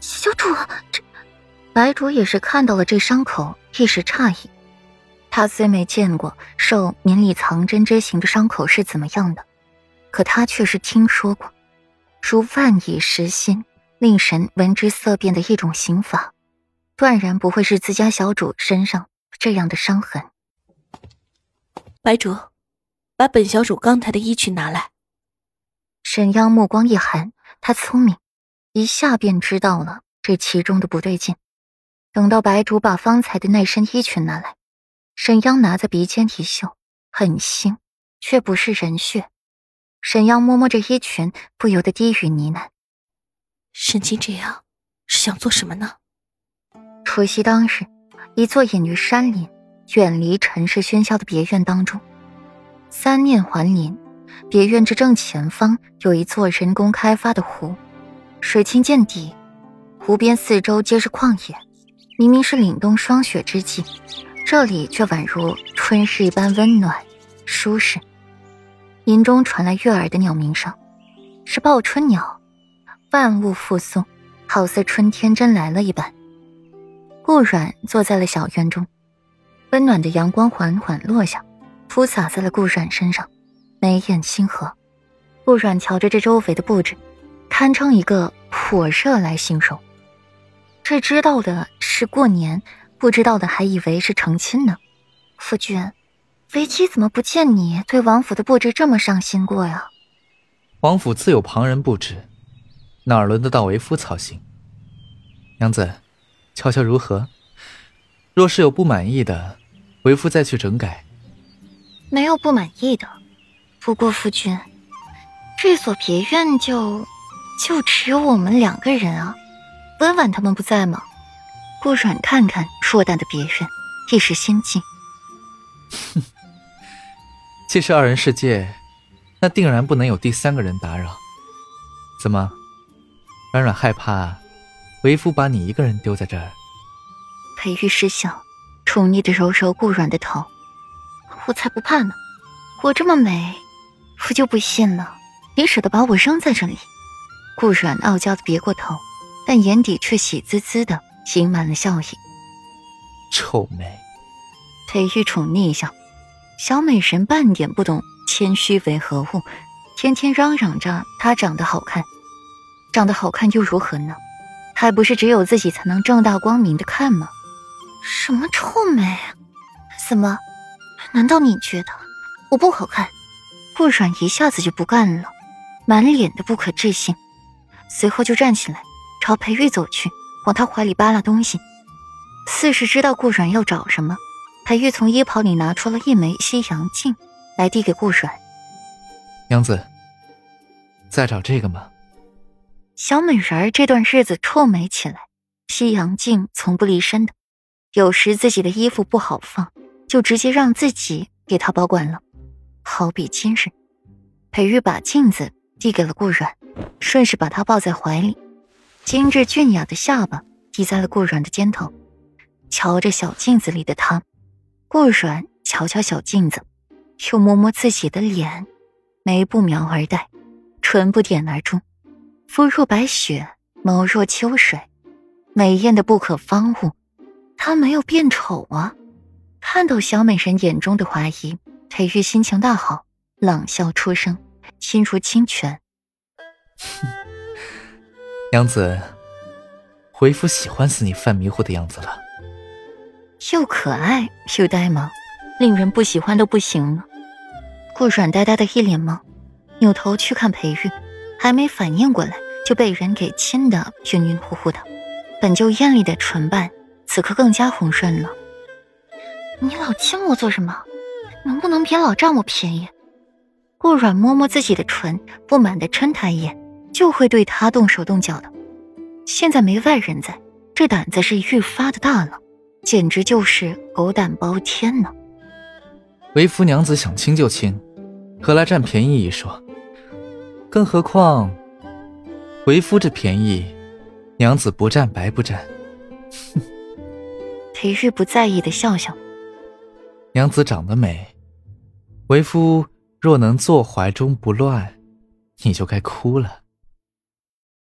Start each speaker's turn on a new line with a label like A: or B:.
A: 小主，这白主也是看到了这伤口，一时诧异。他虽没见过受绵里藏针之刑的伤口是怎么样的，可他却是听说过，如万蚁食心，令神闻之色变的一种刑法，断然不会是自家小主身上这样的伤痕。
B: 白主，把本小主刚才的衣裙拿来。
A: 沈央目光一寒，他聪明，一下便知道了这其中的不对劲。等到白竹把方才的那身衣裙拿来。沈央拿在鼻尖一嗅，很腥，却不是人血。沈央摸摸这衣裙，不由得低语呢喃：“
B: 沈清这样是想做什么呢？”
A: 除夕当日，一座隐于山林、远离尘世喧嚣的别院当中，三面环林。别院之正前方有一座人工开发的湖，水清见底，湖边四周皆是旷野。明明是凛冬霜雪之际。这里却宛如春日一般温暖舒适。林中传来悦耳的鸟鸣声，是报春鸟，万物复苏，好似春天真来了一般。顾阮坐在了小院中，温暖的阳光缓缓落下，铺洒在了顾阮身上，眉眼清和。顾阮瞧着这周围的布置，堪称一个火热来形容。这知道的是过年。不知道的还以为是成亲呢，夫君，为妻怎么不见你对王府的布置这么上心过呀？
C: 王府自有旁人布置，哪轮得到为夫操心？娘子，瞧瞧如何？若是有不满意的，为夫再去整改。
A: 没有不满意的，不过夫君，这所别院就就只有我们两个人啊，温婉他们不在吗？顾软看看硕大的别人，一时心悸。
C: 哼，既是二人世界，那定然不能有第三个人打扰。怎么，软软害怕为夫把你一个人丢在这儿？
A: 裴玉失笑，宠溺的揉揉顾软的头。我才不怕呢，我这么美，我就不信了，你舍得把我扔在这里？顾阮傲娇的别过头，但眼底却喜滋滋的。盈满了笑意，
C: 臭美。
A: 裴玉宠溺笑，小美人半点不懂谦虚为何物，天天嚷嚷着她长得好看，长得好看又如何呢？还不是只有自己才能正大光明的看吗？什么臭美？怎么？难道你觉得我不好看？顾阮一下子就不干了，满脸的不可置信，随后就站起来朝裴玉走去。往他怀里扒拉东西，似是知道顾阮要找什么。裴玉从衣袍里拿出了一枚西洋镜，来递给顾阮。
C: 娘子，在找这个吗？
A: 小美人儿这段日子臭美起来，西洋镜从不离身的。有时自己的衣服不好放，就直接让自己给她保管了。好比今日，裴玉把镜子递给了顾阮，顺势把她抱在怀里。精致俊雅的下巴抵在了顾阮的肩头，瞧着小镜子里的他，顾阮瞧瞧小镜子，又摸摸自己的脸，眉不描而黛，唇不点而中，肤若白雪，眸若秋水，美艳的不可方物。他没有变丑啊！看到小美人眼中的怀疑，裴玉心情大好，冷笑出声，心如清泉。
C: 娘子，为夫喜欢死你犯迷糊的样子了，
A: 又可爱又呆萌，令人不喜欢都不行了。顾软呆呆的一脸懵，扭头去看裴玉，还没反应过来，就被人给亲的晕晕乎乎的，本就艳丽的唇瓣，此刻更加红润了。你老亲我做什么？能不能别老占我便宜？顾软摸摸自己的唇，不满的嗔他一眼。就会对他动手动脚的。现在没外人在，这胆子是愈发的大了，简直就是狗胆包天呢。
C: 为夫娘子想亲就亲，何来占便宜一说？更何况，为夫这便宜，娘子不占白不占。哼。
A: 裴玉不在意的笑笑。
C: 娘子长得美，为夫若能坐怀中不乱，你就该哭了。